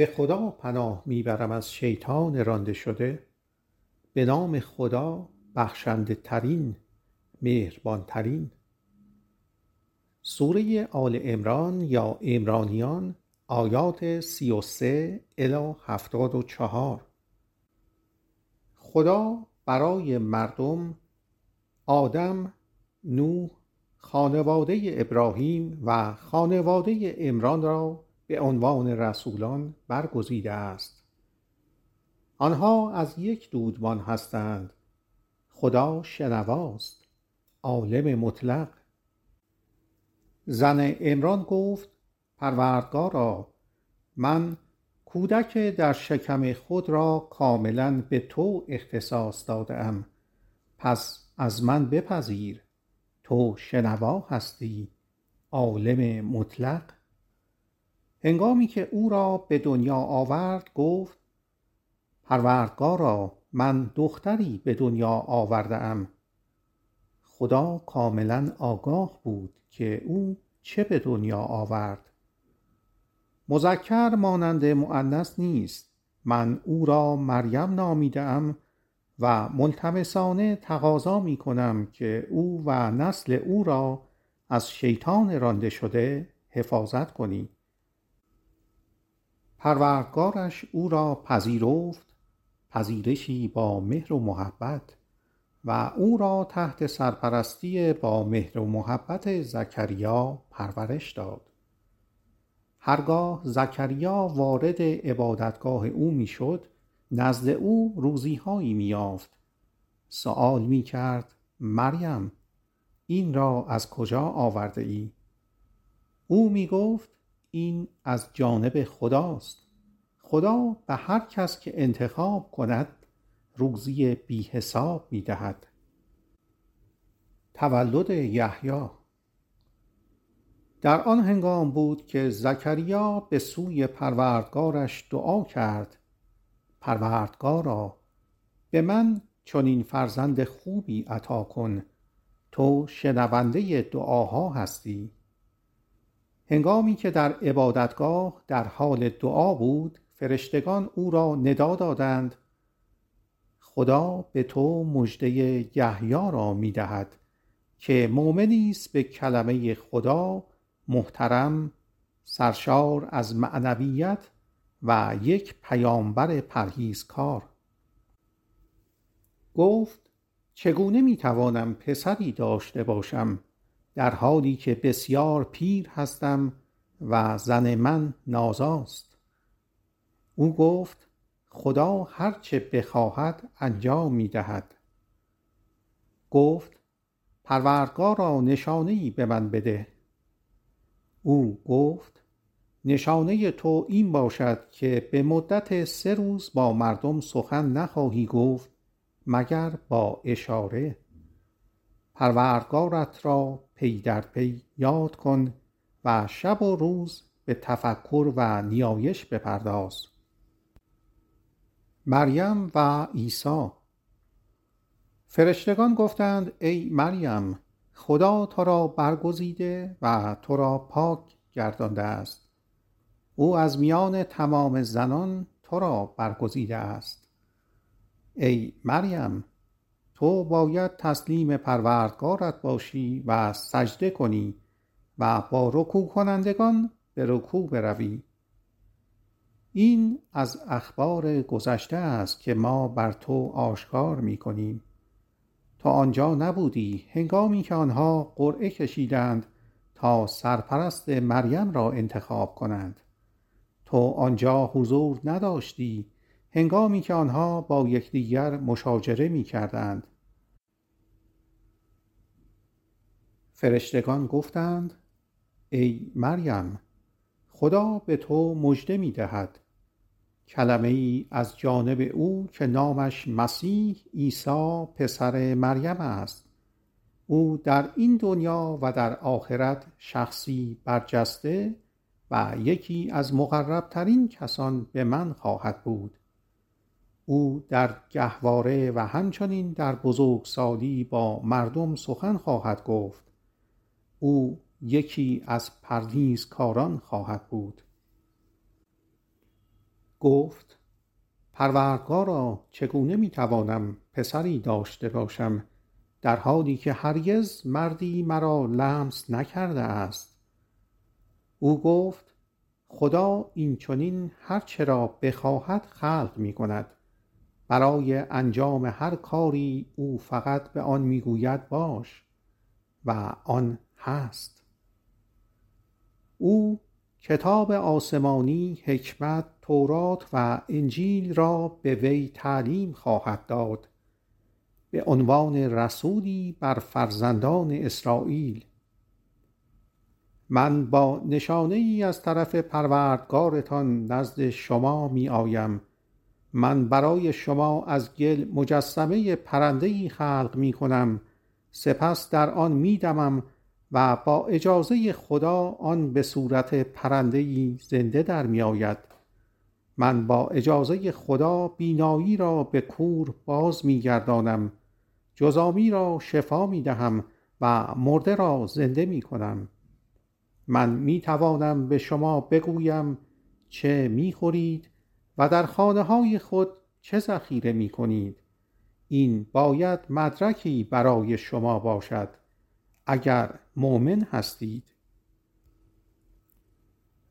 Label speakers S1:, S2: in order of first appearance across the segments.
S1: به خدا پناه می برم از شیطان رانده شده. به نام خدا بخشنده ترین مهربان ترین سوره آل عمران یا عمرانیان آیات سی و سه الی هفتاد و چهار. خدا برای مردم آدم نوح خانواده ابراهیم و خانواده عمران را به عنوان رسولان برگزیده است. آنها از یک دودمان هستند. خدا شنواست. عالم مطلق. زن عمران گفت پروردگارا من کودک در شکم خود را کاملا به تو اختصاص داده ام پس از من بپذیر. تو شنوا هستی. عالم مطلق. هنگامی که او را به دنیا آورد گفت پروردگارا من دختری به دنیا آورده ام خدا کاملا آگاه بود که او چه به دنیا آورد. مذکر مانند مؤنث نیست. من او را مریم نامیده ام و ملتمسانه تقاضا می کنم که او و نسل او را از شیطان رانده شده حفاظت کنی. پروردگارش او را پذیرفت پذیرشی با مهر و محبت و او را تحت سرپرستی با مهر و محبت زکریا پرورش داد هرگاه زکریا وارد عبادتگاه او می‌شد نزد او روزیهایی مییافت سؤال می‌کرد مریم این را از کجا آورده ای؟ او می‌گفت این از جانب خداست. خدا به هر کس که انتخاب کند روزی بی حساب می دهد تولد یحیی. در آن هنگام بود که زکریا به سوی پروردگارش دعا کرد. پروردگارا به من چنین فرزند خوبی عطا کن. تو شنونده دعاها هستی. هنگامی که در عبادتگاه در حال دعا بود فرشتگان او را ندا دادند خدا به تو مژده یحیی را می دهد که مؤمنی است به کلمه خدا محترم سرشار از معنویت و یک پیامبر پرهیزکار. گفت چگونه می توانم پسری داشته باشم؟ در حالی که بسیار پیر هستم و زن من نازاست. او گفت خدا هرچه بخواهد انجام می دهد گفت پروردگارا نشانه ای به من بده. او گفت نشانه تو این باشد که به مدت سه روز با مردم سخن نخواهی گفت مگر با اشاره. پروردگارت را پی در پی یاد کن و شب و روز به تفکر و نیایش بپرداز. مریم و عیسی فرشتگان گفتند ای مریم خدا تو را برگزیده و تو را پاک گردانده است. او از میان تمام زنان تو را برگزیده است. ای مریم تو باید تسلیم پروردگارت باشی و سجده کنی و با رکوع کنندگان به رکوع بروی. این از اخبار گذشته است که ما بر تو آشکار می کنیم. تو آنجا نبودی هنگامی که آنها قرعه کشیدند تا سرپرست مریم را انتخاب کنند. تو آنجا حضور نداشتی هنگامی که آنها با یکدیگر مشاجره می کردند. فرشتگان گفتند ای مریم خدا به تو مژده می دهد کلمه ای از جانب او که نامش مسیح عیسی پسر مریم است. او در این دنیا و در آخرت شخصی برجسته و یکی از مقربترین کسان به من خواهد بود. او در گهواره و همچنین در بزرگسالی با مردم سخن خواهد گفت. او یکی از پرهیزکاران خواهد بود. گفت پروردگارا چگونه می توانم پسری داشته باشم در حالی که هرگز مردی مرا لمس نکرده است؟ او گفت خدا این چنین هر چه را بخواهد خلق می کند برای انجام هر کاری او فقط به آن می گوید باش و آن هست. او کتاب آسمانی حکمت تورات و انجیل را به وی تعلیم خواهد داد به عنوان رسولی بر فرزندان اسراییل من با نشانه ای از طرف پروردگارتان نزد شما می آیم من برای شما از گل مجسمه پرنده ای خلق می کنم سپس در آن می دمم و با اجازه خدا آن به صورت پرنده ای زنده در می آید من با اجازه خدا بینایی را به کور باز می گردانم جزامی را شفا می دهم و مرده را زنده می کنم من می توانم به شما بگویم چه می خورید و در خانه های خود چه ذخیره می کنید این باید مدرکی برای شما باشد. اگر مؤمن هستید.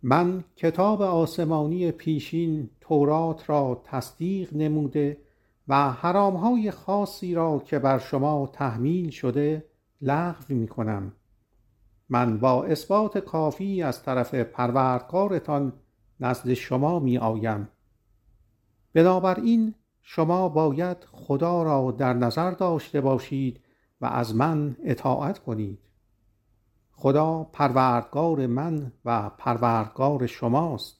S1: من کتاب آسمانی پیشین تورات را تصدیق نموده و حرامهای خاصی را که بر شما تحمیل شده لغو می کنم من با اثبات کافی از طرف پروردگارتان نزد شما می آیم بنابراین شما باید خدا را در نظر داشته باشید و از من اطاعت کنید. خدا پروردگار من و پروردگار شماست.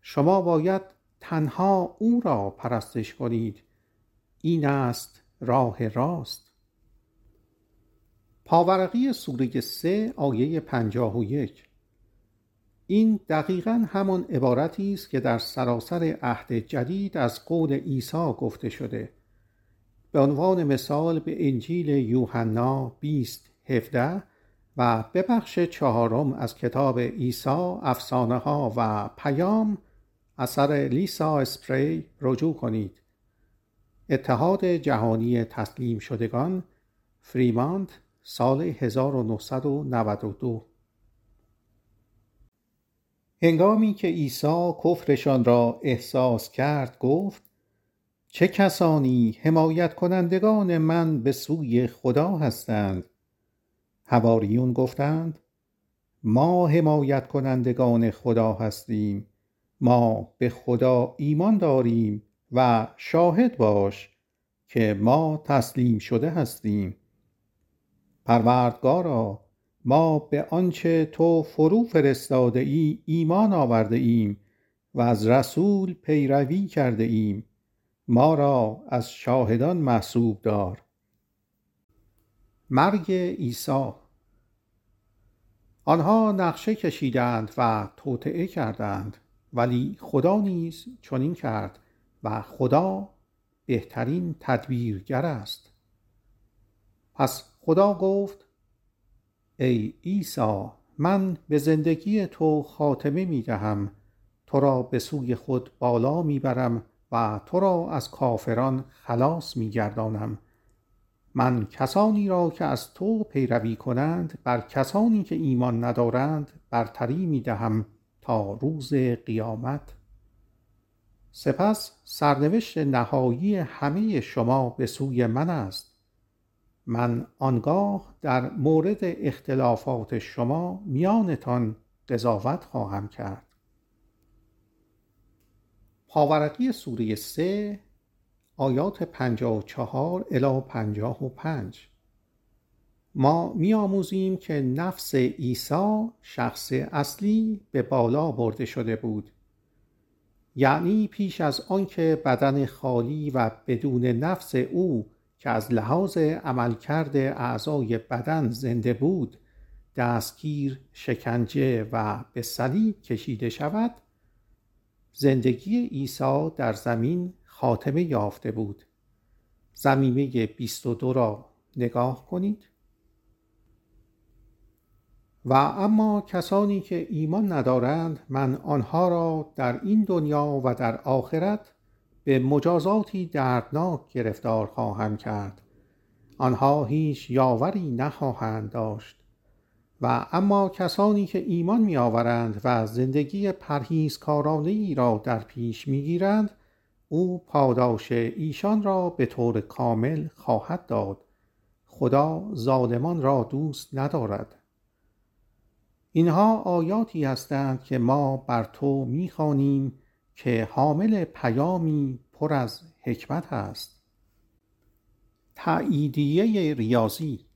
S1: شما باید تنها او را پرستش کنید. این است راه راست. پاورقی سوره سه آیه پنجاه و یک. این دقیقا همان عبارتی است که در سراسر عهد جدید از قول عیسی گفته شده. به عنوان مثال به انجیل یوحنا 20 17 و به بخش چهارم از کتاب عیسی افسانه ها و پیام اثر لیسا اسپری رجوع کنید. اتحاد جهانی تسلیم شدگان فریماند سال 1992 هنگامی که عیسی کفرشان را احساس کرد گفت چه کسانی حمایت کنندگان من به سوی خدا هستند؟ حواریون گفتند ما حمایت کنندگان خدا هستیم. ما به خدا ایمان داریم و شاهد باش که ما تسلیم شده هستیم. پروردگارا ما به آنچه تو فرو فرستاده ای ایمان آورده ایم و از رسول پیروی کرده ایم. ما را از شاهدان محسوب دار. مرگ عیسی. آنها نقشه کشیدند و توطعه کردند ولی خدا نیز چنین کرد و خدا بهترین تدبیرگر است. پس خدا گفت ای عیسی من به زندگی تو خاتمه می دهم تو را به سوی خود بالا می برم و تو را از کافران خلاص می گردانم من کسانی را که از تو پیروی کنند بر کسانی که ایمان ندارند برتری می دهم تا روز قیامت. سپس سرنوشت نهایی همه شما به سوی من است. من آنگاه در مورد اختلافات شما میانتان قضاوت خواهم کرد. پاورقی سوره سه آیات پنجاه و چهار الی پنجاه و پنج. ما میآموزیم که نفس عیسی شخص اصلی به بالا برده شده بود. یعنی پیش از آنکه بدن خالی و بدون نفس او که از لحاظ عملکرد اعضای بدن زنده بود دستگیر شکنجه و به صلیب کشیده شود زندگی عیسی در زمین خاتمه یافته بود. زمینه 22 را نگاه کنید. و اما کسانی که ایمان ندارند من آنها را در این دنیا و در آخرت به مجازاتی دردناک گرفتار خواهم کرد. آنها هیچ یاوری نخواهند داشت. و اما کسانی که ایمان می آورند و زندگی پرهیزکارانه ای را در پیش می گیرند او پاداش ایشان را به طور کامل خواهد داد. خدا ظالمان را دوست ندارد. اینها آیاتی هستند که ما بر تو می‌خوانیم که حامل پیامی پر از حکمت است. تأییدیه ریاضی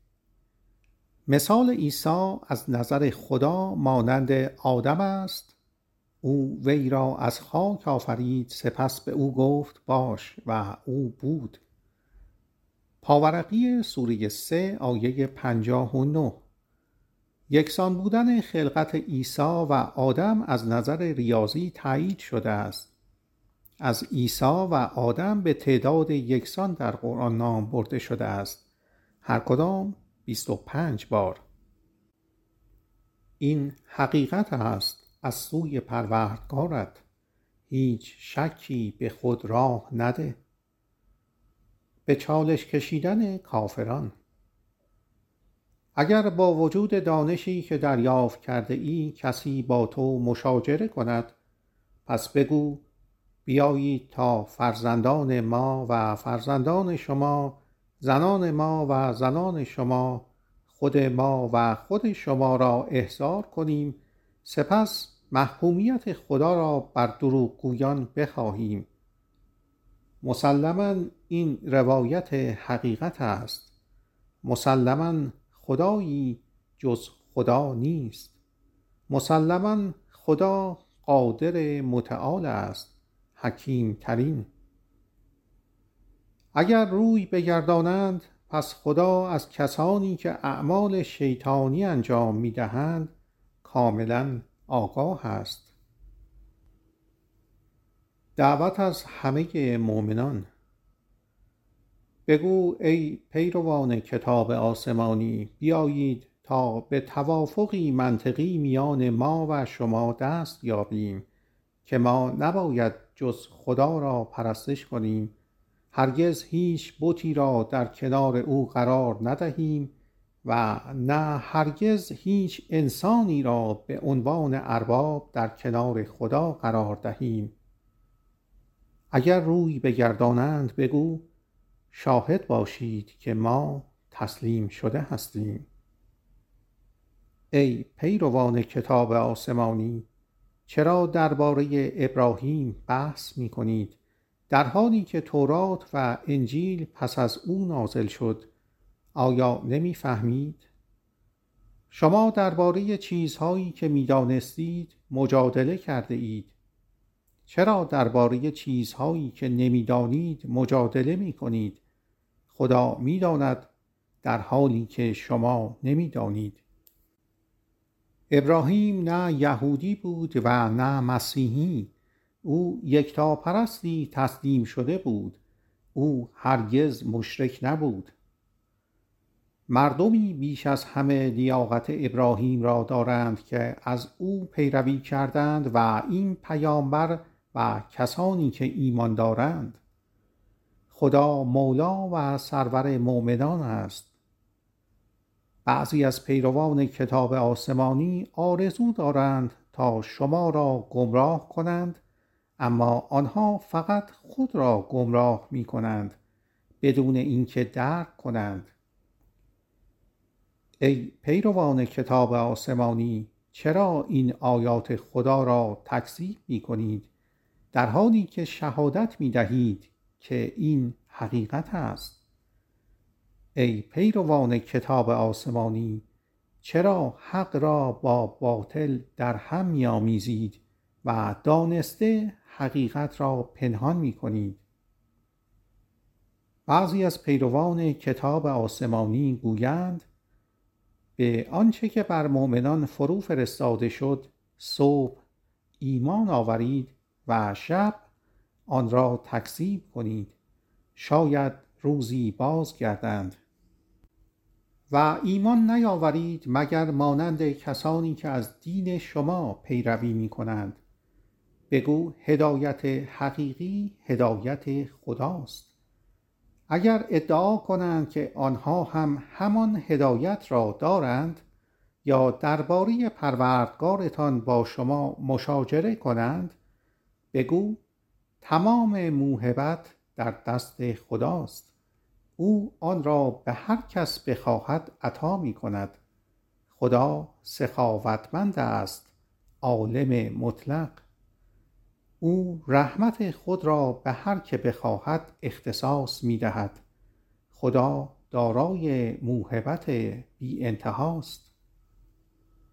S1: مثال عیسی از نظر خدا مانند آدم است. او وی را از خاک آفرید سپس به او گفت باش و او بود. پاورقی سوره سه آیه پنجاه و نه. یکسان بودن خلقت عیسی و آدم از نظر ریاضی تایید شده است. از عیسی و آدم به تعداد یکسان در قرآن نام برده شده است. هر کدام 25 بار. این حقیقت است از سوی پروردگارت. هیچ شکی به خود راه نده. به چالش کشیدن کافران. اگر با وجود دانشی که دریافت کرده ای کسی با تو مشاجره کند پس بگو بیایید تا فرزندان ما و فرزندان شما زنان ما و زنان شما خود ما و خود شما را احضار کنیم. سپس محکومیت خدا را بر دروغگویان بخواهیم. مسلما این روایت حقیقت است. مسلما خدایی جز خدا نیست. مسلما خدا قادر متعال است حکیم ترین اگر روی بگردانند پس خدا از کسانی که اعمال شیطانی انجام می دهند کاملا آگاه است. دعوت از همه مؤمنان. بگو ای پیروان کتاب آسمانی بیایید تا به توافقی منطقی میان ما و شما دست یابیم که ما نباید جز خدا را پرستش کنیم. هرگز هیچ بتی را در کنار او قرار ندهیم و نه هرگز هیچ انسانی را به عنوان ارباب در کنار خدا قرار دهیم. اگر روی بگردانند بگو شاهد باشید که ما تسلیم شده هستیم. ای پیروان کتاب آسمانی چرا درباره ابراهیم بحث می کنید در حالی که تورات و انجیل پس از او نازل شد آیا نمی‌فهمید؟ شما درباره چیزهایی که می‌دانستید مجادله کرده اید. چرا درباره چیزهایی که نمی‌دانید مجادله می کنید خدا می‌داند در حالی که شما نمی‌دانید. ابراهیم نه یهودی بود و نه مسیحی. او یکتاپرستی تسلیم شده بود. او هرگز مشرک نبود. مردمی بیش از همه لیاقت ابراهیم را دارند که از او پیروی کردند و این پیامبر و کسانی که ایمان دارند. خدا مولا و سرور مؤمنان است. بعضی از پیروان کتاب آسمانی آرزو دارند تا شما را گمراه کنند اما آنها فقط خود را گمراه می کنند بدون اینکه درک کنند. ای پیروان کتاب آسمانی چرا این آیات خدا را تکذیب می کنید در حالی که شهادت می دهید که این حقیقت است. ای پیروان کتاب آسمانی چرا حق را با باطل در هم می آمیزید و دانسته حقیقت را پنهان می کنید بعضی از پیروان کتاب آسمانی گویند به آنچه که بر مؤمنان فرو فرستاده شد صبح ایمان آورید و شب آن را تکذیب کنید. شاید روزی باز گردند و ایمان نیاورید مگر مانند کسانی که از دین شما پیروی می کنند بگو هدایت حقیقی هدایت خداست. اگر ادعا کنند که آنها هم همان هدایت را دارند یا درباره پروردگارتان با شما مشاجره کنند بگو تمام موهبت در دست خداست. او آن را به هر کس بخواهد عطا می کند خدا سخاوتمند است عالم مطلق. او رحمت خود را به هر که بخواهد اختصاص می دهد خدا دارای موهبت بی انتهاست